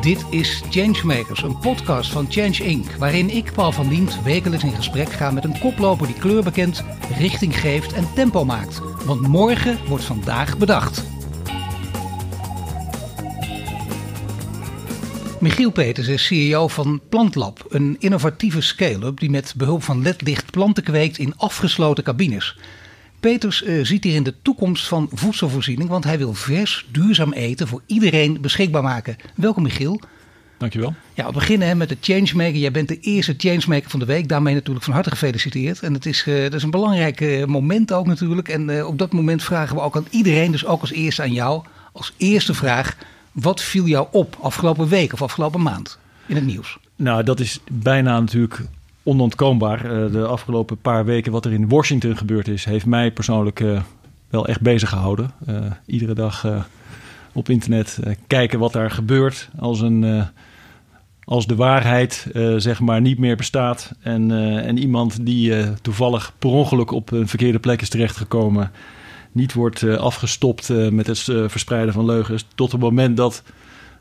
Dit is Changemakers, een podcast van Change Inc. Waarin ik, Paul van Diemt, wekelijks in gesprek ga met een koploper die kleur bekent, richting geeft en tempo maakt. Want morgen wordt vandaag bedacht. Michiel Peters is CEO van Plantlab, een innovatieve scale-up die met behulp van ledlicht planten kweekt in afgesloten cabines. Peters uh, ziet hierin de toekomst van voedselvoorziening, want hij wil vers, duurzaam eten voor iedereen beschikbaar maken. Welkom Michiel. Dankjewel. Ja, we beginnen hè, met de Changemaker. Jij bent de eerste Changemaker van de week. Daarmee natuurlijk van harte gefeliciteerd. En het is, uh, dat is een belangrijk uh, moment ook natuurlijk. En uh, op dat moment vragen we ook aan iedereen, dus ook als eerste aan jou, als eerste vraag. Wat viel jou op afgelopen week of afgelopen maand in het nieuws? Nou, dat is bijna natuurlijk onontkoombaar. Uh, de afgelopen paar weken wat er in Washington gebeurd is, heeft mij persoonlijk uh, wel echt bezig gehouden. Uh, iedere dag op internet kijken wat daar gebeurt. Als, een, als de waarheid zeg maar niet meer bestaat. En, en iemand die toevallig per ongeluk op een verkeerde plek is terechtgekomen. Niet wordt afgestopt met het verspreiden van leugens. Tot het moment dat,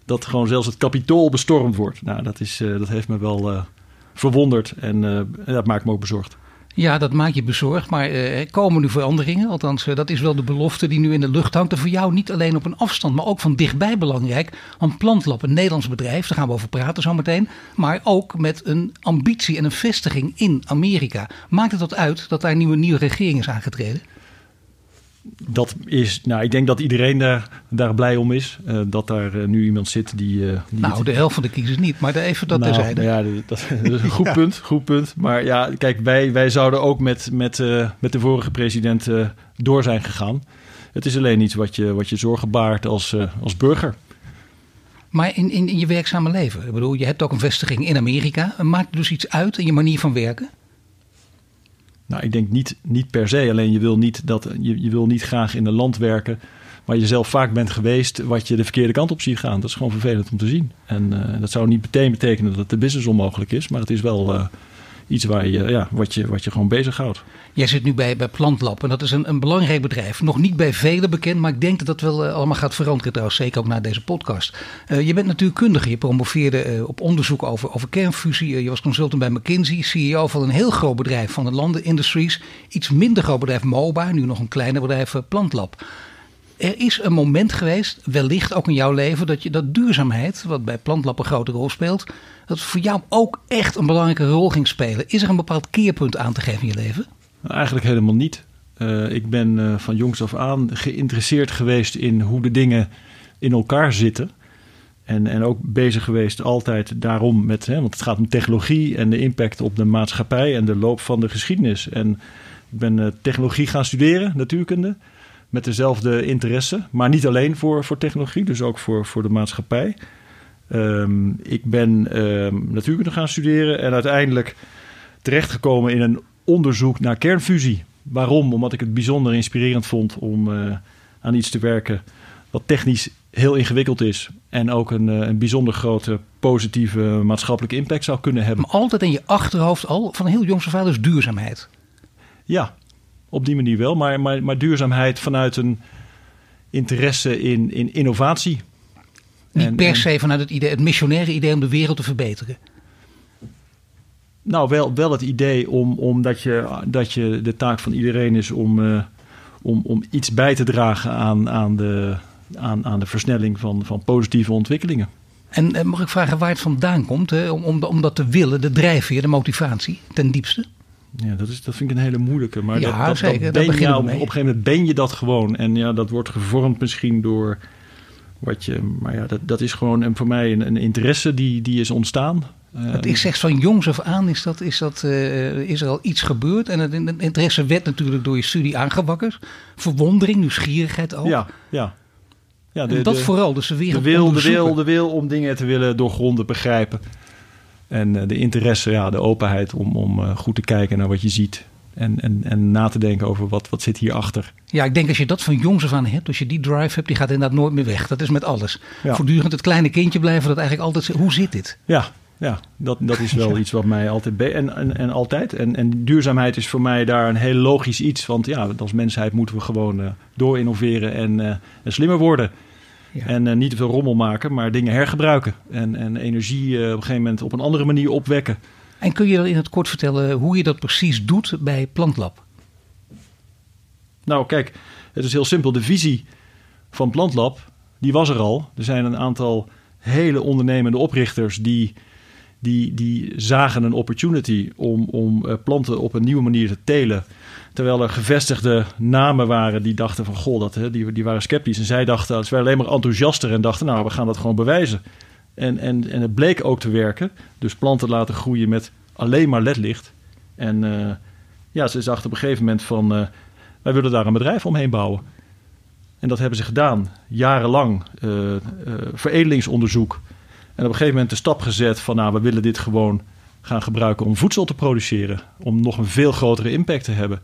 dat gewoon zelfs het kapitool bestormd wordt. Nou, dat, is, dat heeft me wel verwonderd en uh, dat maakt me ook bezorgd. Ja, dat maakt je bezorgd, maar uh, komen nu veranderingen? Althans, uh, dat is wel de belofte die nu in de lucht hangt. En voor jou niet alleen op een afstand, maar ook van dichtbij belangrijk. Want Plantlab, een Nederlands bedrijf, daar gaan we over praten zometeen. Maar ook met een ambitie en een vestiging in Amerika. Maakt het dat uit dat daar een nieuwe, nieuwe regering is aangetreden? Dat is, nou, ik denk dat iedereen daar, daar blij om is. Uh, dat daar uh, nu iemand zit die. Uh, die nou, de helft van de kiezers niet, maar even dat nou, terzijde. Ja, dat, dat, is een goed ja. punt. Goed punt. Maar ja, kijk, wij, wij zouden ook met, met, met de vorige president door zijn gegaan. Het is alleen iets wat je, wat je zorgen baart als, als burger. Maar in, in, in je werkzame leven, ik bedoel, je hebt ook een vestiging in Amerika. Maakt dus iets uit in je manier van werken? Nou, ik denk niet, niet per se. Alleen je wil niet, dat, je, je wil niet graag in een land werken waar je zelf vaak bent geweest, wat je de verkeerde kant op ziet gaan. Dat is gewoon vervelend om te zien. En uh, dat zou niet meteen betekenen dat de business onmogelijk is, maar het is wel uh, iets waar je, ja, wat, je, wat je gewoon bezighoudt. Jij zit nu bij, bij Plantlab en dat is een, een belangrijk bedrijf. Nog niet bij velen bekend, maar ik denk dat dat wel uh, allemaal gaat veranderen trouwens. Zeker ook na deze podcast. Uh, je bent natuurkundige. Je promoveerde uh, op onderzoek over, over kernfusie. je was consultant bij McKinsey. CEO van een heel groot bedrijf van de Landen Industries. Iets minder groot bedrijf MOBA. Nu nog een kleiner bedrijf Plantlab. Er is een moment geweest, wellicht ook in jouw leven, dat je dat duurzaamheid, wat bij Plantlab een grote rol speelt, dat voor jou ook echt een belangrijke rol ging spelen. Is er een bepaald keerpunt aan te geven in je leven? Eigenlijk helemaal niet. Uh, ik ben uh, van jongs af aan geïnteresseerd geweest in hoe de dingen in elkaar zitten. En, en ook bezig geweest altijd daarom met, hè, want het gaat om technologie en de impact op de maatschappij en de loop van de geschiedenis. En ik ben uh, technologie gaan studeren, natuurkunde, met dezelfde interesse. Maar niet alleen voor, voor technologie, dus ook voor, voor de maatschappij. Um, ik ben um, natuurkunde gaan studeren en uiteindelijk terechtgekomen in een onderzoek naar kernfusie. Waarom? Omdat ik het bijzonder inspirerend vond om uh, aan iets te werken wat technisch heel ingewikkeld is en ook een, uh, een bijzonder grote positieve maatschappelijke impact zou kunnen hebben. Maar altijd in je achterhoofd al van heel jongs af aan dus duurzaamheid. Ja, op die manier wel, maar, maar, maar duurzaamheid vanuit een interesse in, in innovatie. Niet en, per se vanuit het, idee, het missionaire idee om de wereld te verbeteren. Nou, wel, wel het idee om, om dat, je, dat je de taak van iedereen is om, uh, om, om iets bij te dragen aan, aan, de, aan, aan de versnelling van, van positieve ontwikkelingen. En uh, mag ik vragen waar het vandaan komt, hè? Om, om, om dat te willen, de drijfveer, de motivatie, ten diepste? Ja, dat, is, dat vind ik een hele moeilijke. Maar ja, dat, dat, zeker. Dat ben, ja, op, op een gegeven moment ben je dat gewoon. En ja, dat wordt gevormd misschien door wat je. Maar ja, dat, dat is gewoon en voor mij een, een interesse die, die is ontstaan. Uh, het is echt van jongs af aan is, dat, is, dat, uh, is er al iets gebeurd. En het, het interesse werd natuurlijk door je studie aangewakkerd. Verwondering, nieuwsgierigheid ook. Ja, ja. ja de, en dat de, vooral, dus de wereld de wil, de wil, de wil om dingen te willen doorgronden, begrijpen. En uh, de interesse, ja, de openheid om, om uh, goed te kijken naar wat je ziet. En, en, en na te denken over wat, wat zit hierachter. Ja, ik denk als je dat van jongs af aan hebt, als je die drive hebt, die gaat inderdaad nooit meer weg. Dat is met alles. Ja. Voortdurend het kleine kindje blijven, dat eigenlijk altijd, hoe zit dit? Ja, ja dat, dat is wel ja. iets wat mij altijd, en, en, en altijd. En, en duurzaamheid is voor mij daar een heel logisch iets. Want ja, als mensheid moeten we gewoon uh, door innoveren en, uh, en slimmer worden. Ja. En eh, niet te veel rommel maken, maar dingen hergebruiken. En, en energie eh, op een gegeven moment op een andere manier opwekken. En kun je dan in het kort vertellen hoe je dat precies doet bij Plantlab? Nou, kijk, het is heel simpel. De visie van Plantlab, die was er al. Er zijn een aantal hele ondernemende oprichters die, die, die zagen een opportunity om, om eh, planten op een nieuwe manier te telen. Terwijl er gevestigde namen waren die dachten van, goh, dat, die, die waren sceptisch. En zij dachten, ze waren alleen maar enthousiaster en dachten, nou, we gaan dat gewoon bewijzen. En, en, en het bleek ook te werken. Dus planten laten groeien met alleen maar ledlicht. En uh, ja, ze dachten op een gegeven moment van, uh, wij willen daar een bedrijf omheen bouwen. En dat hebben ze gedaan, jarenlang. Veredelingsonderzoek. En op een gegeven moment de stap gezet van, nou, we willen dit gewoon gaan gebruiken om voedsel te produceren. Om nog een veel grotere impact te hebben.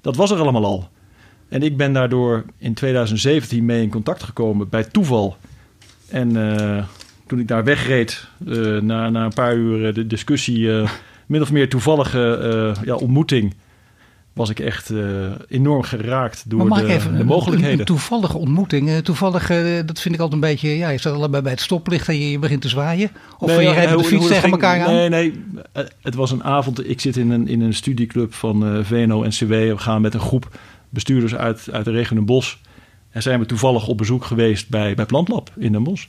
Dat was er allemaal al. En ik ben daardoor in 2017 mee in contact gekomen bij toeval. En uh, toen ik daar wegreed, uh, na, na een paar uur de discussie, uh, min of meer toevallige ja, ontmoeting, was ik echt enorm geraakt door de, even, de, mogelijkheden. Een, een toevallige ontmoeting, toevallig, dat vind ik altijd een beetje, ja, je staat allebei bij het stoplicht en je, je begint te zwaaien. Of nee, je rijdt de fiets tegen ging, elkaar aan. Nee, nee, het was een avond, ik zit in een, in een studieclub van VNO en CW. We gaan met een groep bestuurders uit, uit de regio Den Bosch. En zijn we toevallig op bezoek geweest bij, bij Plantlab in Den Bosch.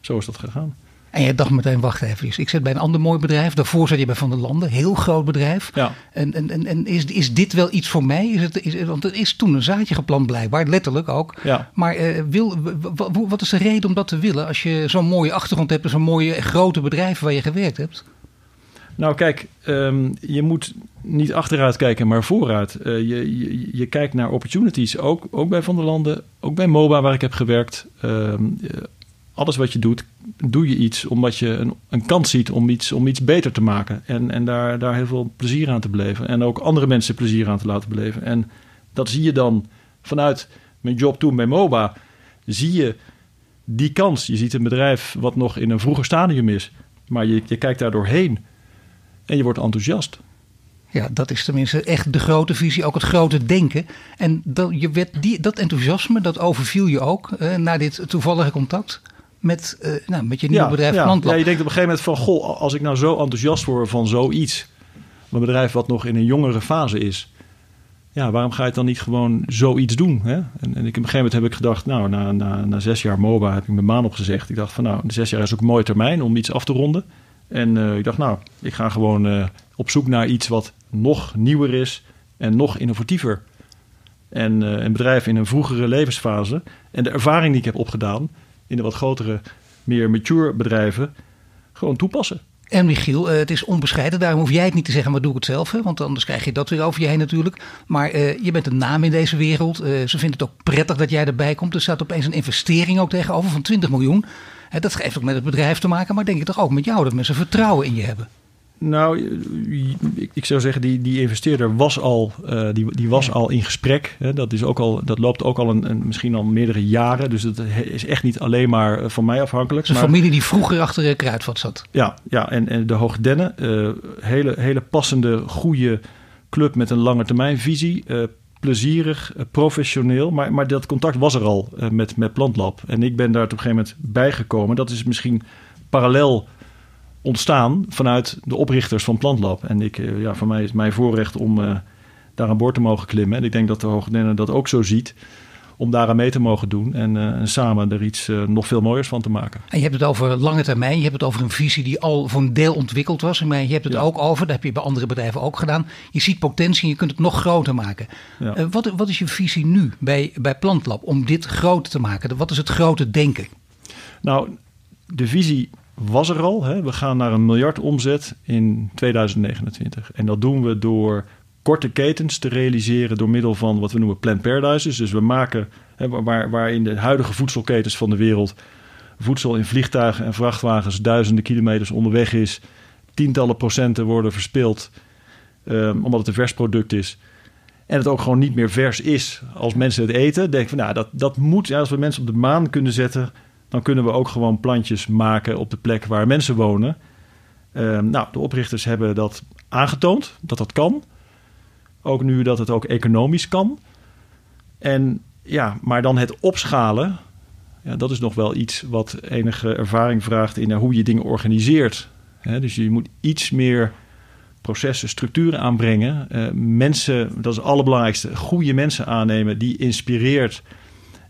Zo is dat gegaan. En je dacht meteen, wacht even, ik zit bij een ander mooi bedrijf. Daarvoor zat je bij Van der Landen, heel groot bedrijf. Ja. En, en, en, en is, is dit wel iets voor mij? Is het, is, want er is toen een zaadje geplant blijkbaar, letterlijk ook. Ja. Maar uh, wil, wat is de reden om dat te willen als je zo'n mooie achtergrond hebt... en zo'n mooie grote bedrijf waar je gewerkt hebt? Nou kijk, um, je moet niet achteruit kijken, maar vooruit. Uh, je, je, je, kijkt naar opportunities, ook, ook bij Van der Landen, ook bij MOBA waar ik heb gewerkt. Um, uh, alles wat je doet, doe je iets omdat je een, een kans ziet om iets, om iets beter te maken. En, en daar, daar heel veel plezier aan te beleven. En ook andere mensen plezier aan te laten beleven. En dat zie je dan vanuit mijn job toen bij MOBA. Zie je die kans. Je ziet een bedrijf wat nog in een vroeger stadium is. Maar je, je kijkt daar doorheen. En je wordt enthousiast. Ja, dat is tenminste echt de grote visie, ook het grote denken. En dat, je werd die, dat enthousiasme, dat overviel je ook uh, na dit toevallige contact met, uh, nou, met je nieuwe ja, bedrijf ja. Ja, je denkt op een gegeven moment van, goh, als ik nou zo enthousiast word van zoiets, een bedrijf wat nog in een jongere fase is, ja, waarom ga je dan niet gewoon zoiets doen? Hè? En, en ik, op een gegeven moment heb ik gedacht, nou, na, na, na zes jaar MOBA heb ik mijn baan opgezegd. Ik dacht van, nou, zes jaar is ook een mooie termijn om iets af te ronden. En uh, ik dacht, nou, ik ga gewoon uh, op zoek naar iets wat nog nieuwer is en nog innovatiever. En een bedrijf in een vroegere levensfase en de ervaring die ik heb opgedaan in de wat grotere, meer mature bedrijven, gewoon toepassen. En Michiel, het is onbescheiden, daarom hoef jij het niet te zeggen, maar doe ik het zelf. Hè? Want anders krijg je dat weer over je heen natuurlijk. Maar uh, je bent een naam in deze wereld. Uh, ze vinden het ook prettig dat jij erbij komt. Er staat opeens een investering ook tegenover van 20 miljoen. Dat heeft ook met het bedrijf te maken, maar denk je toch ook met jou dat mensen vertrouwen in je hebben? Nou, ik zou zeggen, die, die investeerder was al, uh, die, die was ja. al in gesprek. Hè. Dat, is ook al, dat loopt ook al een, een, misschien al meerdere jaren. Dus dat is echt niet alleen maar van mij afhankelijk. Een familie die vroeger achter de kruidvat zat. Ja, ja en, en de Hoogdennen, uh, hele, hele passende, goede club met een lange termijnvisie. Uh, plezierig, professioneel. Maar, maar dat contact was er al met, met Plantlab. En ik ben daar op een gegeven moment bijgekomen. Dat is misschien parallel ontstaan vanuit de oprichters van Plantlab. En ik, ja, voor mij is het mijn voorrecht om uh, daar aan boord te mogen klimmen. En ik denk dat de Hoogdennen dat ook zo ziet. Om daaraan mee te mogen doen en, uh, en samen er iets uh, nog veel mooiers van te maken. En je hebt het over lange termijn. Je hebt het over een visie die al voor een deel ontwikkeld was. Maar je hebt het ja. ook over, dat heb je bij andere bedrijven ook gedaan. Je ziet potentie en je kunt het nog groter maken. Ja. Wat, wat is je visie nu bij, bij Plantlab om dit groter te maken? Wat is het grote denken? Nou, de visie was er al. Hè. We gaan naar een miljard omzet in 2029. En dat doen we door korte ketens te realiseren door middel van wat we noemen plant paradises. Dus we maken, hè, waar, waar in de huidige voedselketens van de wereld voedsel in vliegtuigen en vrachtwagens duizenden kilometers onderweg is, tientallen procenten worden verspild um, omdat het een vers product is. En het ook gewoon niet meer vers is als mensen het eten. Denk van nou, dat, dat moet, ja, als we mensen op de maan kunnen zetten, dan kunnen we ook gewoon plantjes maken op de plek waar mensen wonen. Uh, nou, de oprichters hebben dat aangetoond, dat dat kan. Ook nu dat het ook economisch kan. En ja, maar dan het opschalen Ja, dat is nog wel iets wat enige ervaring vraagt in hoe je dingen organiseert. dus je moet iets meer processen, structuren aanbrengen. Uh, mensen, dat is het allerbelangrijkste, goede mensen aannemen die inspireert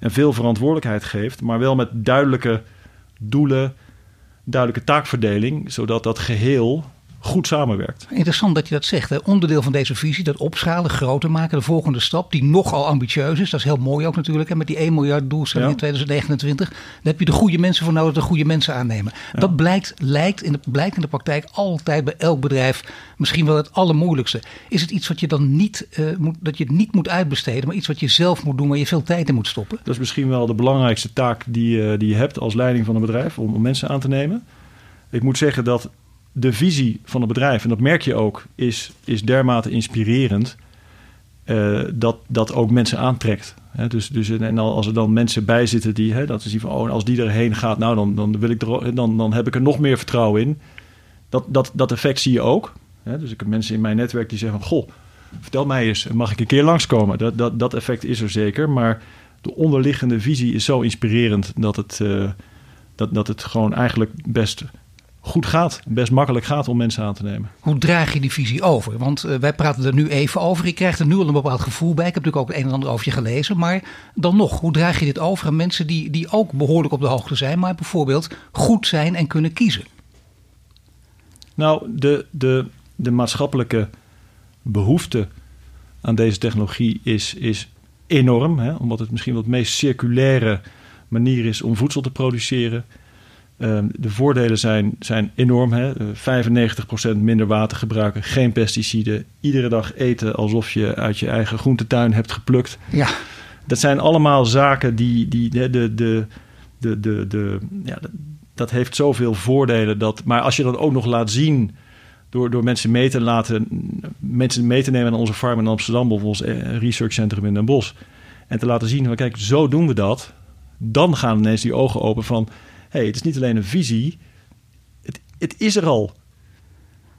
en veel verantwoordelijkheid geeft, maar wel met duidelijke doelen, duidelijke taakverdeling, zodat dat geheel goed samenwerkt. Interessant dat je dat zegt. Hè? Onderdeel van deze visie, dat opschalen, groter maken, de volgende stap, die nogal ambitieus is. Dat is heel mooi ook natuurlijk. En met die 1 miljard doelstelling in 2029, daar heb je de goede mensen voor nodig, de goede mensen aannemen. Dat blijkt, lijkt in de, blijkt in de praktijk altijd bij elk bedrijf misschien wel het allermoeilijkste. Is het iets wat je dan niet, uh, moet, dat je niet moet uitbesteden, maar iets wat je zelf moet doen, waar je veel tijd in moet stoppen? Dat is misschien wel de belangrijkste taak die, uh, die je hebt als leiding van een bedrijf, om, om mensen aan te nemen. Ik moet zeggen dat de visie van het bedrijf, en dat merk je ook, is, is dermate inspirerend uh, dat dat ook mensen aantrekt. dus, dus, en als er dan mensen bij zitten die, dat ze zien van, oh, als die erheen gaat, nou, dan, dan, wil ik dan, dan heb ik er nog meer vertrouwen in. Dat, dat, dat effect zie je ook. dus ik heb mensen in mijn netwerk die zeggen van, goh, vertel mij eens, mag ik een keer langskomen? Dat, dat, dat effect is er zeker, maar de onderliggende visie is zo inspirerend dat het, uh, dat, dat het gewoon eigenlijk best goed gaat, best makkelijk gaat om mensen aan te nemen. Hoe draag je die visie over? Want uh, wij praten er nu even over. Je krijgt er nu al een bepaald gevoel bij. Ik heb natuurlijk ook het een en ander over je gelezen. Maar dan nog, hoe draag je dit over aan mensen die, die ook behoorlijk op de hoogte zijn, maar bijvoorbeeld goed zijn en kunnen kiezen? Nou, de, de, de maatschappelijke behoefte aan deze technologie is, is enorm. Hè? Omdat het misschien wel het meest circulaire manier is om voedsel te produceren. Ehm, de voordelen zijn, zijn enorm. Hè? 95% minder water gebruiken, geen pesticiden. Iedere dag eten alsof je uit je eigen groentetuin hebt geplukt. Ja. Dat zijn allemaal zaken die, die de, de, de, de, de, de ja, dat heeft zoveel voordelen. Dat, maar als je dan ook nog laat zien door, door mensen mee te laten, mensen mee te nemen naar onze farm in Amsterdam, bijvoorbeeld ons eh, researchcentrum in Den Bosch. En te laten zien, van, kijk, zo doen we dat. Dan gaan ineens die ogen open van hey, het is niet alleen een visie, het, het is er al.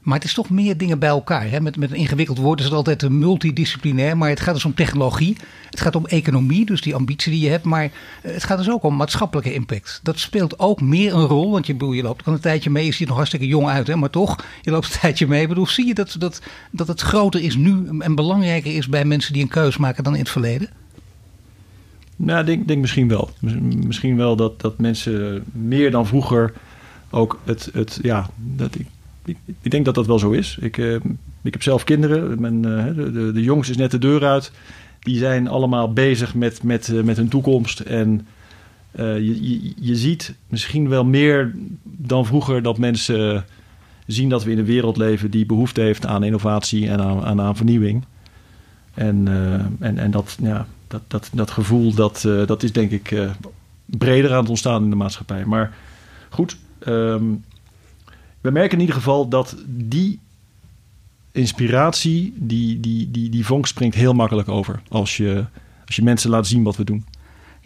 Maar het is toch meer dingen bij elkaar. Hè? Met, met een ingewikkeld woord is het altijd multidisciplinair. Maar het gaat dus om technologie. Het gaat om economie, dus die ambitie die je hebt. Maar eh, het gaat dus ook om maatschappelijke impact. Dat speelt ook meer een rol. Want je, bedoel, je loopt al een tijdje mee. Je ziet er nog hartstikke jong uit. Hè? Maar toch, je loopt een tijdje mee. Ik bedoel, zie je dat, dat, dat het groter is nu en belangrijker is bij mensen die een keus maken dan in het verleden? Nou, ik denk, denk misschien wel. Misschien wel dat, dat mensen meer dan vroeger ook het, het ja, dat ik, ik, denk dat dat wel zo is. Ik, uh, ik heb zelf kinderen. Mijn, uh, de, de, de is net de deur uit. Die zijn allemaal bezig met, met, uh, met hun toekomst. En je, je, je, ziet misschien wel meer dan vroeger dat mensen zien dat we in een wereld leven die behoefte heeft aan innovatie en aan, aan, aan vernieuwing. En, en, en dat, ja, dat, dat, dat gevoel, dat, uh, dat is denk ik uh, breder aan het ontstaan in de maatschappij. Maar goed, um, we merken in ieder geval dat die inspiratie, die, die, die, die vonk springt heel makkelijk over als je, als je mensen laat zien wat we doen.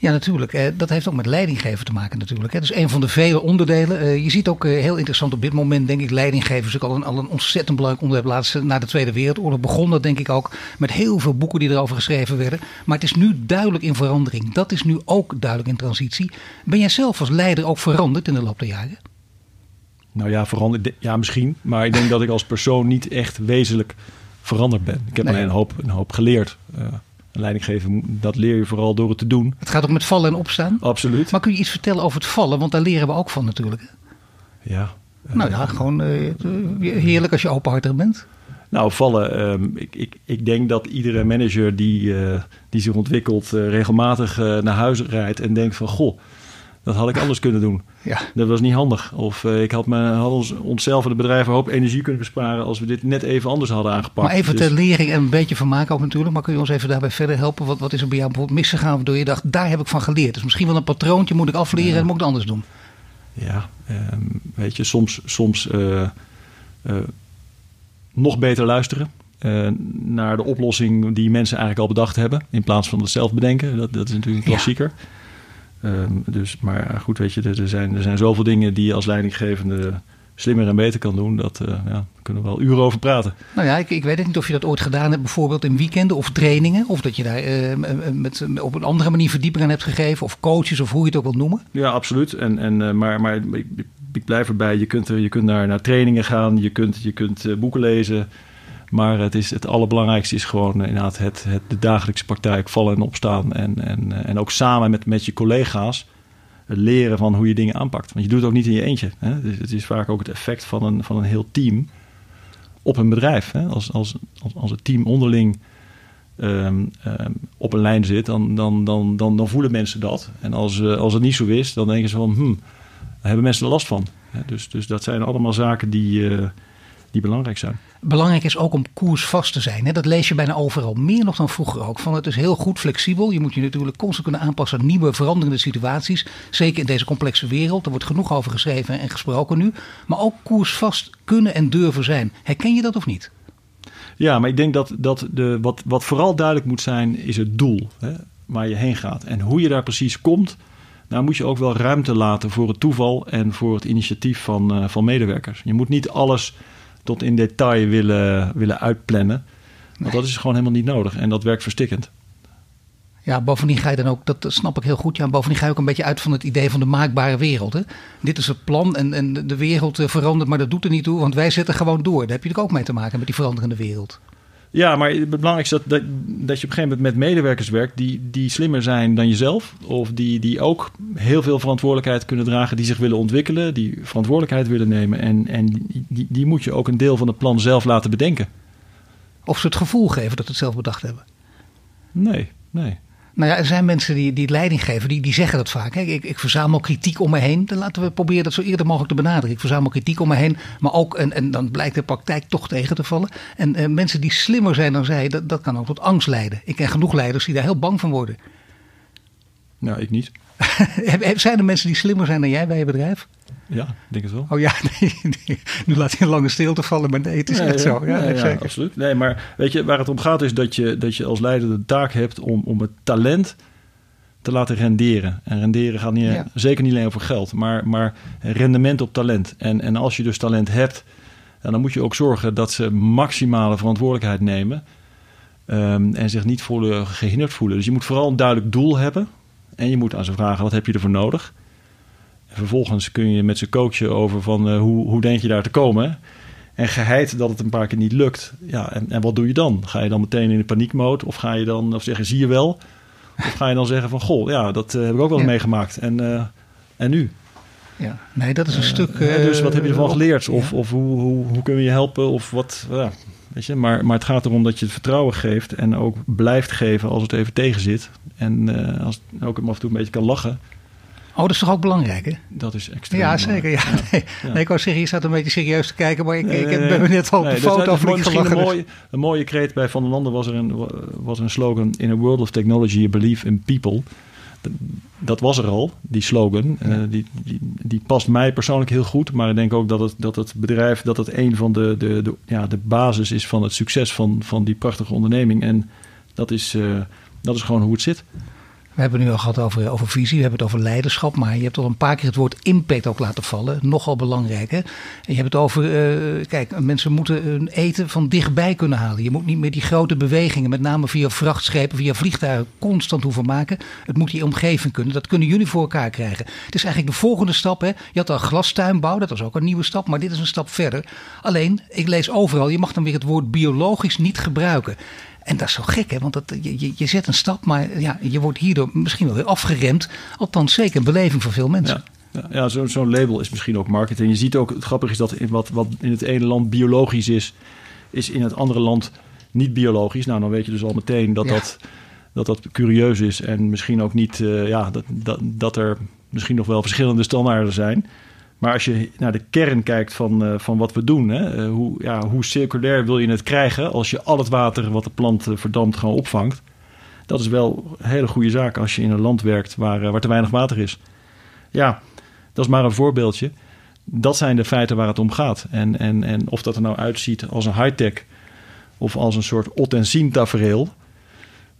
Ja, natuurlijk. Eh, dat heeft ook met leidinggeven te maken natuurlijk. Dat is een van de vele onderdelen. Eh, je ziet ook eh, heel interessant op dit moment, denk ik, leidinggevers ook al een, al een ontzettend belangrijk onderwerp. Laatst na de Tweede Wereldoorlog begon dat denk ik ook met heel veel boeken die erover geschreven werden. Maar het is nu duidelijk in verandering. Dat is nu ook duidelijk in transitie. Ben jij zelf als leider ook veranderd in de loop der jaren? Nou ja, veranderd. Ja, misschien. Maar ik denk dat ik als persoon niet echt wezenlijk veranderd ben. Ik heb nee. alleen een hoop, een hoop geleerd. Een leiding geven, dat leer je vooral door het te doen. Het gaat ook met vallen en opstaan? Absoluut. Maar kun je iets vertellen over het vallen? Want daar leren we ook van natuurlijk. Ja. Nou ja, gewoon uh, heerlijk als je openhartig bent. Nou, vallen. Um, ik, ik, ik denk dat iedere manager die, uh, die zich ontwikkelt... Uh, regelmatig naar huis rijdt en denkt van... goh, dat had ik anders kunnen doen. Ja. Dat was niet handig. Of uh, ik had, ons, onszelf en het bedrijf een hoop energie kunnen besparen als we dit net even anders hadden aangepakt. Maar even dus... ter lering en een beetje van maken ook natuurlijk. Maar kun je ons even daarbij verder helpen? Wat, wat is er bij jou bijvoorbeeld misgegaan waardoor je dacht, daar heb ik van geleerd. Dus misschien wel een patroontje moet ik afleren ja. en moet ik het anders doen. Ja, um, weet je, soms, soms uh, uh, nog beter luisteren. Uh, naar de oplossing die mensen eigenlijk al bedacht hebben. In plaats van het zelf bedenken. Dat, dat is natuurlijk een klassieker. Ja. Um, dus, maar goed, weet je, er zijn, er zijn zoveel dingen die je als leidinggevende slimmer en beter kan doen, dat ja, daar kunnen we wel uren over praten. Nou ja, ik, ik weet niet of je dat ooit gedaan hebt, bijvoorbeeld in weekenden of trainingen. Of dat je daar met, op een andere manier verdieping aan hebt gegeven. Of coaches of hoe je het ook wilt noemen. Ja, absoluut. En, en, maar, maar ik, ik blijf erbij. Je kunt, je kunt naar, naar trainingen gaan, je kunt, je kunt boeken lezen. Maar het, is, het allerbelangrijkste is gewoon inderdaad het, het, de dagelijkse praktijk vallen en opstaan. En, en, en ook samen met, met je collega's leren van hoe je dingen aanpakt. Want je doet het ook niet in je eentje. Hè? Het, is, het is vaak ook het effect van een, van een heel team op een bedrijf. Hè? Als, als, als, als het team onderling um, um, op een lijn zit, dan, dan, dan, dan, voelen mensen dat. En als, uh, als het niet zo is, dan denken ze van, hm, daar hebben mensen er last van. Dus, dus dat zijn allemaal zaken die, uh, die belangrijk zijn. Belangrijk is ook om koersvast te zijn. Hè? Dat lees je bijna overal. Meer nog dan vroeger ook. Van het is heel goed flexibel. Je moet je natuurlijk constant kunnen aanpassen aan nieuwe veranderende situaties. Zeker in deze complexe wereld. Er wordt genoeg over geschreven en gesproken nu. Maar ook koersvast kunnen en durven zijn. Herken je dat of niet? Ja, maar ik denk dat, dat de, wat, wat vooral duidelijk moet zijn, is het doel hè, waar je heen gaat. En hoe je daar precies komt, nou moet je ook wel ruimte laten voor het toeval en voor het initiatief van, uh, van medewerkers. Je moet niet alles tot in detail willen, willen uitplannen. Want nee. dat is gewoon helemaal niet nodig en dat werkt verstikkend. Ja, bovendien ga je dan ook, dat snap ik heel goed. Ja, bovendien ga je ook een beetje uit van het idee van de maakbare wereld. Hè? Dit is het plan en, en de wereld eh, verandert, maar dat doet er niet toe, want wij zetten gewoon door. Daar heb je ook mee te maken met die veranderende wereld. Ja, maar het belangrijkste is dat, dat, dat je op een gegeven moment met medewerkers werkt die, die slimmer zijn dan jezelf. Of die, die ook heel veel verantwoordelijkheid kunnen dragen, die zich willen ontwikkelen, die verantwoordelijkheid willen nemen. En, en die, die moet je ook een deel van het plan zelf laten bedenken. Of ze het gevoel geven dat ze het zelf bedacht hebben. Nee, nee. Nou ja, er zijn mensen die, die leiding geven, die, die zeggen dat vaak. Hè. Ik, ik verzamel kritiek om me heen. Dan laten we proberen dat zo eerder mogelijk te benaderen. Ik verzamel kritiek om me heen, maar ook, en, en dan blijkt de praktijk toch tegen te vallen. En uh, mensen die slimmer zijn dan zij, dat, dat kan ook tot angst leiden. Ik ken genoeg leiders die daar heel bang van worden. Nou, ik niet. zijn er mensen die slimmer zijn dan jij bij je bedrijf? Ja, ik denk het wel. Oh ja, nee, nee. nu laat je een lange stilte vallen, maar nee, het is nee, echt zo. Ja, nee, ja, absoluut. Nee, maar weet je, waar het om gaat is dat je, dat je als leider de taak hebt om, om het talent te laten renderen. En renderen gaat niet, zeker niet alleen over geld, maar, maar rendement op talent. En, en als je dus talent hebt, dan moet je ook zorgen dat ze maximale verantwoordelijkheid nemen. Um, en zich niet voelen, gehinderd voelen. Dus je moet vooral een duidelijk doel hebben. En je moet aan ze vragen, wat heb je ervoor nodig? En vervolgens kun je met ze coachen over van uh, hoe, hoe denk je daar te komen. En geheid dat het een paar keer niet lukt. Ja, en, en wat doe je dan? Ga je dan meteen in de paniekmode? Of ga je dan of zeggen, zie je wel? Of ga je dan zeggen van, goh, ja, dat uh, heb ik ook wel ja. meegemaakt. En, uh, en nu? Ja, nee, dat is een stuk... dus wat heb je ervan geleerd? Of, of hoe, hoe, hoe kunnen we je helpen? Of wat, ja, weet je. Maar, maar het gaat erom dat je het vertrouwen geeft en ook blijft geven als het even tegen zit. En als het ook af en toe een beetje kan lachen. Oh, dat is toch ook belangrijk, hè? Dat is extreem Ja, zeker. Ja. Nee. Ja. nee. ik wou zeggen, je staat een beetje serieus te kijken, maar ik, nee, ik heb net al op de nee, foto dus, misschien een mooie, een mooie kreet bij Van der Landen was er een, was een slogan... In a world of technology, you believe in people. Dat, was er al, die slogan. Ja. Uh, die, die, die, past mij persoonlijk heel goed. Maar ik denk ook dat het, dat het bedrijf... dat het een van de, de, de, ja, de basis is van het succes van, van die prachtige onderneming. En dat is, uh, dat is gewoon hoe het zit. We hebben nu al gehad over, over visie, we hebben het over leiderschap, maar je hebt al een paar keer het woord impact ook laten vallen. Nogal belangrijk. Hè? En je hebt het over, uh, kijk, mensen moeten hun eten van dichtbij kunnen halen. Je moet niet meer die grote bewegingen, met name via vrachtschepen, via vliegtuigen, constant hoeven maken. Het moet die omgeving kunnen. Dat kunnen jullie voor elkaar krijgen. Het is eigenlijk de volgende stap. Hè? Je had al glastuinbouw, dat was ook een nieuwe stap, maar dit is een stap verder. Alleen, ik lees overal, je mag dan weer het woord biologisch niet gebruiken. En dat is zo gek, hè? want dat, je, je zet een stap, maar ja, je wordt hierdoor misschien wel weer afgeremd. Althans, zeker een beleving voor veel mensen. Ja. Ja, zo'n zo label is misschien ook marketing. Je ziet ook, het grappige is dat in wat, wat in het ene land biologisch is, is in het andere land niet biologisch. Nou, dan weet je dus al meteen dat, ja. dat, dat dat curieus is. En misschien ook niet, uh, ja, dat, dat, dat er misschien nog wel verschillende standaarden zijn. Maar als je naar de kern kijkt van, uh, van wat we doen, hè, uh, hoe, ja, hoe circulair wil je het krijgen als je al het water wat de plant uh, verdampt gewoon opvangt? Dat is wel een hele goede zaak als je in een land werkt waar, waar te weinig water is. Ja, dat is maar een voorbeeldje. Dat zijn de feiten waar het om gaat. En, en, en of dat er nou uitziet als een high-tech of als een soort ot en zien tafereel.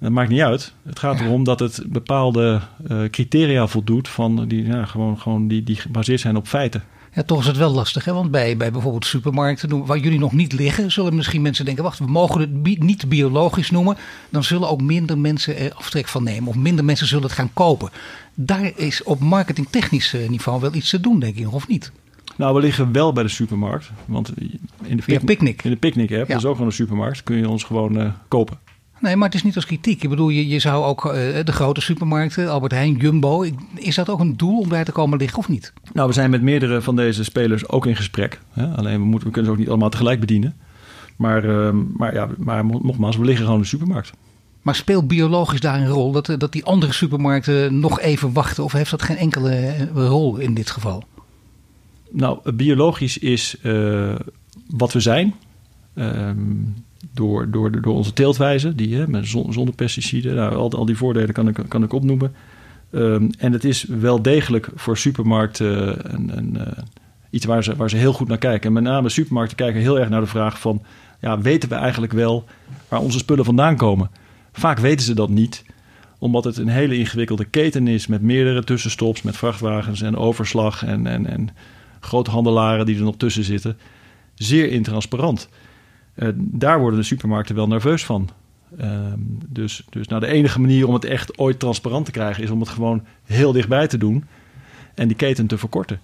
Dat maakt niet uit. Het gaat erom dat het bepaalde uh, criteria voldoet van die, ja, gewoon, gewoon die, die gebaseerd zijn op feiten. Ja, toch is het wel lastig. Hè? Want bij, bij bijvoorbeeld supermarkten, waar jullie nog niet liggen, zullen misschien mensen denken: wacht, we mogen het niet biologisch noemen. Dan zullen ook minder mensen er aftrek van nemen. Of minder mensen zullen het gaan kopen. Daar is op marketingtechnisch eh, niveau wel iets te doen, denk ik, of niet? Nou, we liggen wel bij de supermarkt. Want in de, picnic. In de picnic app, ja. dat is ook gewoon een supermarkt, kun je ons gewoon uh, kopen. Nee, maar het is niet als kritiek. Ik bedoel, je, je zou ook uh, de grote supermarkten, Albert Heijn, Jumbo. Is dat ook een doel om daar te komen liggen of niet? Nou, we zijn met meerdere van deze spelers ook in gesprek. Hè? Alleen we, moeten, we kunnen ze ook niet allemaal tegelijk bedienen. Maar, uh, maar, ja, maar nogmaals, we liggen gewoon in de supermarkt. Maar speelt biologisch daar een rol? Dat, dat die andere supermarkten nog even wachten? Of heeft dat geen enkele rol in dit geval? Nou, biologisch is uh, wat we zijn. Ehm, door, door, door onze teeltwijze, die, hè, met zonder pesticiden. Nou, al, al die voordelen kan ik, kan ik opnoemen. Um, en het is wel degelijk voor supermarkten een, uh, iets waar ze, waar ze heel goed naar kijken. En met name supermarkten kijken heel erg naar de vraag van... Ja, weten we eigenlijk wel waar onze spullen vandaan komen? Vaak weten ze dat niet, omdat het een hele ingewikkelde keten is... met meerdere tussenstops, met vrachtwagens en overslag... en, en, en grote handelaren die er nog tussen zitten. Zeer intransparant. Uh, daar worden de supermarkten wel nerveus van. Uh, dus dus nou, de enige manier om het echt ooit transparant te krijgen... is om het gewoon heel dichtbij te doen en die keten te verkorten.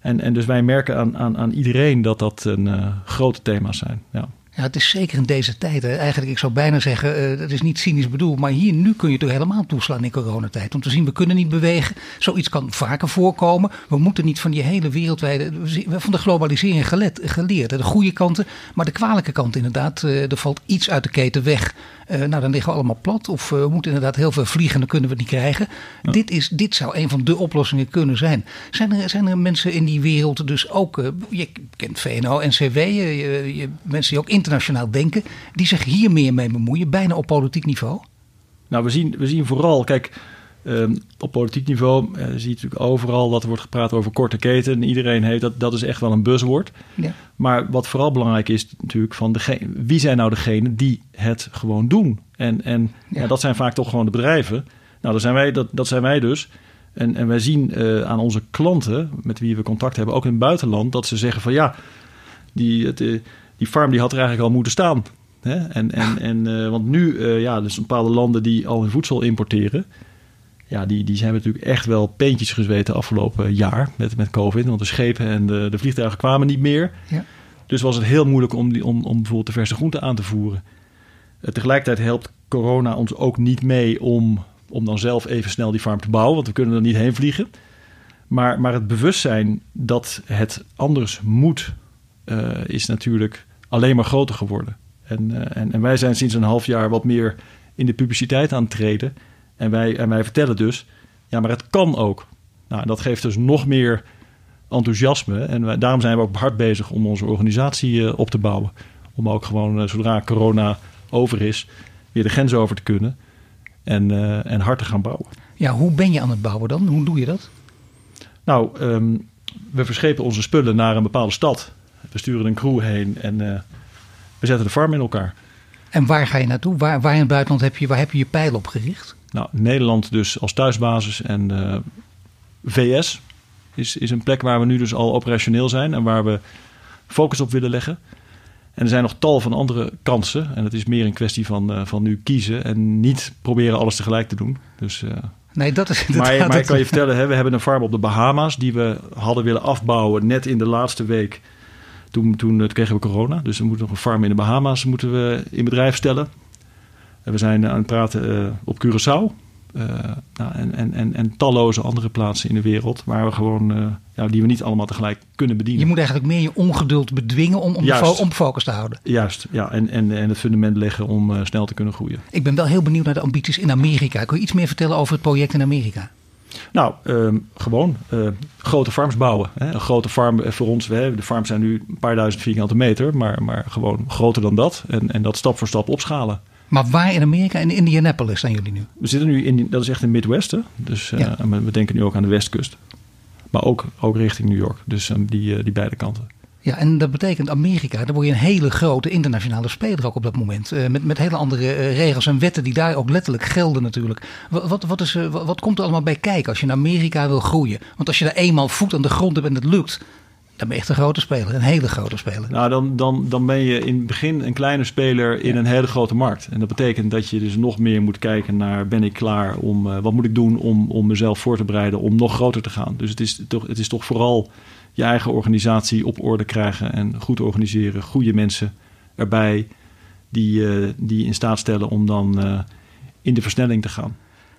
En, en dus wij merken aan, aan, aan iedereen dat dat een uh, grote thema's zijn. Ja. Ja, het is zeker in deze tijd. Eigenlijk, ik zou bijna zeggen, uh, dat is niet cynisch bedoeld. Maar hier, nu kun je toch helemaal toeslaan in coronatijd. Om te zien, we kunnen niet bewegen. Zoiets kan vaker voorkomen. We moeten niet van die hele wereldwijde, van de globalisering gelet, geleerd. De goede kanten, maar de kwalijke kant inderdaad. Uh, er valt iets uit de keten weg. Uh, nou, dan liggen we allemaal plat. Of we moeten inderdaad heel veel vliegen en dan kunnen we het niet krijgen. Ja. Dit, is, dit zou een van de oplossingen kunnen zijn. Zijn er, zijn er mensen in die wereld dus ook, je kent VNO, NCW, je, je, mensen die ook internationaal denken, die zich hier meer mee bemoeien, bijna op politiek niveau? Nou, we zien, we zien vooral, kijk, um, op politiek niveau uh, zie je natuurlijk overal dat er wordt gepraat over korte keten. Iedereen heeft dat, dat is echt wel een buzzwoord. Ja. Maar wat vooral belangrijk is natuurlijk van degene, wie zijn nou degenen die het gewoon doen? En, en ja. Ja, dat zijn vaak toch gewoon de bedrijven. Nou, dat zijn wij, dat, dat zijn wij dus. En, en wij zien uh, aan onze klanten, met wie we contact hebben, ook in het buitenland, dat ze zeggen van ja, die, het, uh, die farm die had er eigenlijk al moeten staan. Hè? En, en, en, uh, want nu, uh, ja, dus bepaalde landen die al hun voedsel importeren, ja, die, die zijn natuurlijk echt wel peentjes gezweten afgelopen jaar met, met COVID. Want de schepen en de, de vliegtuigen kwamen niet meer. Ja. Dus was het heel moeilijk om, die, om, om bijvoorbeeld de verse groenten aan te voeren. Uh, tegelijkertijd helpt corona ons ook niet mee om, om dan zelf even snel die farm te bouwen, want we kunnen er niet heen vliegen. Maar, maar het bewustzijn dat het anders moet, uh, is natuurlijk alleen maar groter geworden. En, uh, en, en, wij zijn sinds een half jaar wat meer in de publiciteit aan het treden. En wij, en wij vertellen dus, ja, maar het kan ook. Nou, dat geeft dus nog meer enthousiasme. En wij, daarom zijn we ook hard bezig om onze organisatie uh, op te bouwen. Om ook gewoon, uh, zodra corona over is, weer de grens over te kunnen. En, en hard te gaan bouwen. Ja, hoe ben je aan het bouwen dan? Hoe doe je dat? Nou, um, we verschepen onze spullen naar een bepaalde stad. We sturen een crew heen en we zetten de farm in elkaar. En waar ga je naartoe? Waar, waar in het buitenland heb je, waar heb je je pijl op gericht? Nou, Nederland dus als thuisbasis en uh, VS is, is een plek waar we nu dus al operationeel zijn en waar we focus op willen leggen. En er zijn nog tal van andere kansen. En het is meer een kwestie van, uh, van nu kiezen en niet proberen alles tegelijk te doen. Dus, uh, nee, dat is Maar, maar ik kan je vertellen, hè, we hebben een farm op de Bahama's die we hadden willen afbouwen net in de laatste week. Toen, toen, toen kregen we corona. Dus we moeten nog een farm in de Bahama's moeten we in bedrijf stellen. We zijn aan het praten uh, op Curaçao. Nou, en, en, en, en, talloze andere plaatsen in de wereld waar we gewoon, ja, die we niet allemaal tegelijk kunnen bedienen. Je moet eigenlijk meer je ongeduld bedwingen om, om, om focus te houden. Juist, ja, en, en, en het fundament leggen om snel te kunnen groeien. Ik ben wel heel benieuwd naar de ambities in Amerika. Kun je iets meer vertellen over het project in Amerika? Nou, um, gewoon uh, grote farms bouwen. Hè. Een grote farm voor ons, we, de farms zijn nu een paar duizend vierkante meter, maar, maar gewoon groter dan dat. En, en dat stap voor stap opschalen. Maar waar in Amerika? In Indianapolis zijn jullie nu? We zitten nu in, dat is echt in Midwesten. Dus ja. uh, we denken nu ook aan de westkust. Maar ook, ook richting New York. Dus um, die, uh, die beide kanten. Ja, en dat betekent Amerika, daar word je een hele grote internationale speler ook op dat moment. Uh, met, met hele andere uh, regels en wetten die daar ook letterlijk gelden natuurlijk. Wat, wat, wat, is, uh, wat komt er allemaal bij kijken als je in Amerika wil groeien? Want als je daar eenmaal voet aan de grond hebt en het lukt, dan ben je echt een grote speler, een hele grote speler. Nou, dan, dan, dan ben je in het begin een kleine speler in ja. een hele grote markt. En dat betekent dat je dus nog meer moet kijken naar... ben ik klaar om, wat moet ik doen om, om mezelf voor te bereiden om nog groter te gaan. Dus het is toch, het is toch vooral je eigen organisatie op orde krijgen en goed organiseren. Goede mensen erbij die, uh, die in staat stellen om dan uh, in de versnelling te gaan.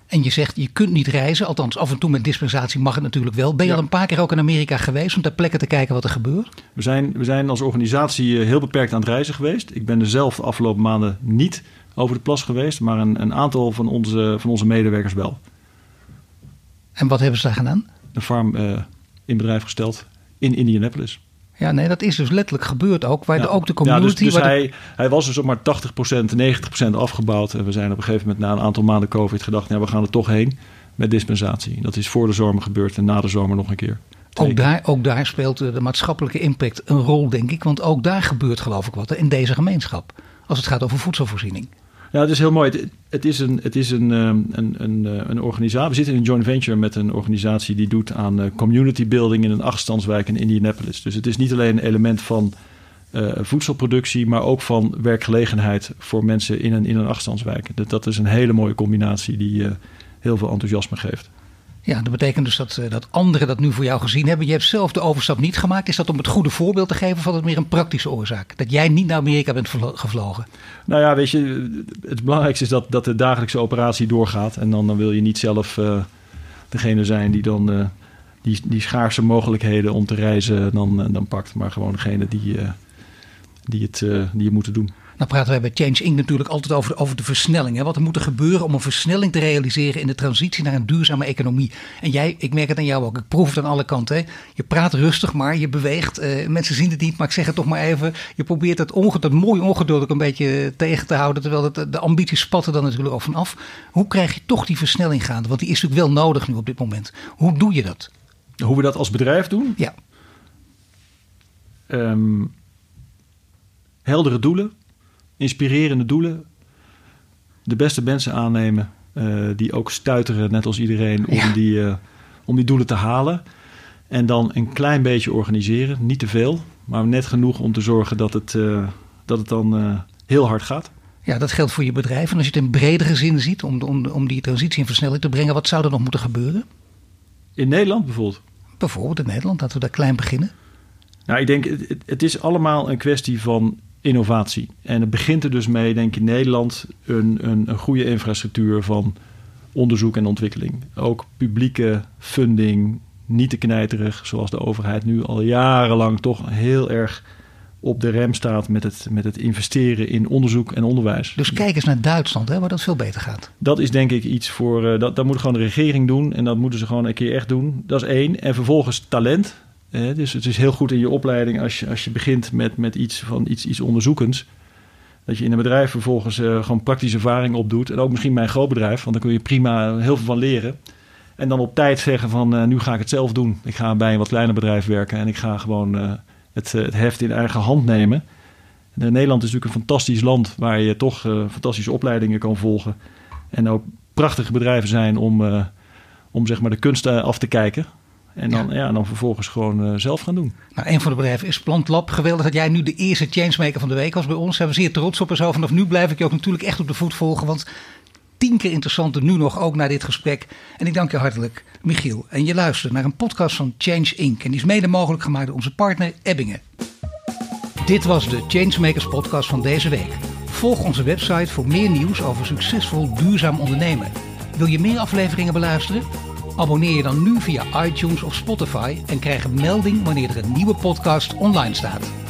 En je zegt, je kunt niet reizen. Althans, af en toe met dispensatie mag het natuurlijk wel. Ben je ja. al een paar keer ook in Amerika geweest om ter plekke te kijken wat er gebeurt? We zijn, we zijn als organisatie heel beperkt aan het reizen geweest. Ik ben er zelf de afgelopen maanden niet over de plas geweest. Maar een, een aantal van onze, van onze medewerkers wel. En wat hebben ze daar gedaan? Een farm uh, in bedrijf gesteld in Indianapolis. Ja, nee, dat is dus letterlijk gebeurd ook. Waar ja. de, ook de community... Ja, dus, dus waar hij, de... hij was dus op maar 80%, 90% afgebouwd. En we zijn op een gegeven moment na een aantal maanden COVID gedacht... ja, we gaan er toch heen met dispensatie. Dat is voor de zomer gebeurd en na de zomer nog een keer. Ook daar, ook daar speelt de maatschappelijke impact een rol, denk ik. Want ook daar gebeurt geloof ik wat in deze gemeenschap. Als het gaat over voedselvoorziening. Ja, het is heel mooi. Het, is, een, het is een, een, een, een organisatie. We zitten in een joint venture met een organisatie die doet aan community building in een achtstandswijk in Indianapolis. Dus het is niet alleen een element van uh, voedselproductie, maar ook van werkgelegenheid voor mensen in een, in een achtstandswijk. Dat, dat is een hele mooie combinatie die heel veel enthousiasme geeft. Ja, dat betekent dus dat, dat anderen dat nu voor jou gezien hebben. Je hebt zelf de overstap niet gemaakt. Is dat om het goede voorbeeld te geven of was het meer een praktische oorzaak? Dat jij niet naar Amerika bent gevlogen? Nou ja, weet je, het belangrijkste is dat, dat de dagelijkse operatie doorgaat. En dan, dan wil je niet zelf uh, degene zijn die dan uh, die, die schaarse mogelijkheden om te reizen dan, dan pakt. Maar gewoon degene die, die, het, die moeten doen. Nou praten wij bij Change Inc. natuurlijk altijd over de, over de versnelling. Hè? Wat er moet er gebeuren om een versnelling te realiseren in de transitie naar een duurzame economie. En jij, ik merk het aan jou ook, ik proef het aan alle kanten. Hè? Je praat rustig, maar je beweegt. Uh, mensen zien het niet, maar ik zeg het toch maar even. Je probeert het, onge dat mooi ongeduld ook een beetje tegen te houden. Terwijl het, de ambities spatten dan natuurlijk ook vanaf. Hoe krijg je toch die versnelling gaande? Want die is natuurlijk wel nodig nu op dit moment. Hoe doe je dat? Hoe we dat als bedrijf doen? Ja. Um, heldere doelen inspirerende doelen. De beste mensen aannemen. Uh, die ook stuiteren, net als iedereen, om, ja. die, uh, om die doelen te halen. En dan een klein beetje organiseren. Niet te veel, maar net genoeg om te zorgen dat het, uh, dat het dan heel hard gaat. Ja, dat geldt voor je bedrijf. En als je het in bredere zin ziet, om, om, om die transitie in versnelling te brengen, wat zou er nog moeten gebeuren? In Nederland bijvoorbeeld? Bijvoorbeeld in Nederland, laten we daar klein beginnen. Nou, ik denk, het, het is allemaal een kwestie van innovatie. En het begint er dus mee, denk ik, in Nederland een, een, een goede infrastructuur van onderzoek en ontwikkeling. Ook publieke funding, niet te knijterig, zoals de overheid nu al jarenlang toch heel erg op de rem staat met het, met het investeren in onderzoek en onderwijs. Dus kijk eens naar Duitsland, hè, waar dat veel beter gaat. Dat is denk ik iets voor, uh, dat, dat moet gewoon de regering doen en dat moeten ze gewoon een keer echt doen. Dat is één. En vervolgens talent. Eh, dus het is heel goed in je opleiding als je, als je begint met, met iets, van iets, iets onderzoekends. Dat je in een bedrijf vervolgens uh, gewoon praktische ervaring opdoet. En ook misschien bij een groot bedrijf, want dan kun je prima heel veel van leren. En dan op tijd zeggen van uh, nu ga ik het zelf doen. Ik ga bij een wat kleiner bedrijf werken en ik ga gewoon uh, het, het, heft in eigen hand nemen. En Nederland is natuurlijk een fantastisch land waar je toch fantastische opleidingen kan volgen. En ook prachtige bedrijven zijn om, om zeg maar de kunst af te kijken. En dan, ja. ja dan vervolgens gewoon uh, zelf gaan doen. Nou, een van de bedrijven is Plantlab. Geweldig dat jij nu de eerste changemaker van de week was bij ons. Daar zijn we zeer trots op en zo. Vanaf nu blijf ik je ook natuurlijk echt op de voet volgen. Want tien keer interessanter nu nog ook naar dit gesprek. En ik dank je hartelijk, Michiel. En je luistert naar een podcast van Change Inc. En die is mede mogelijk gemaakt door onze partner Ebbingen. Dit was de Changemakers podcast van deze week. Volg onze website voor meer nieuws over succesvol duurzaam ondernemen. Wil je meer afleveringen beluisteren? Abonneer je dan nu via iTunes of Spotify en krijg een melding wanneer er een nieuwe podcast online staat.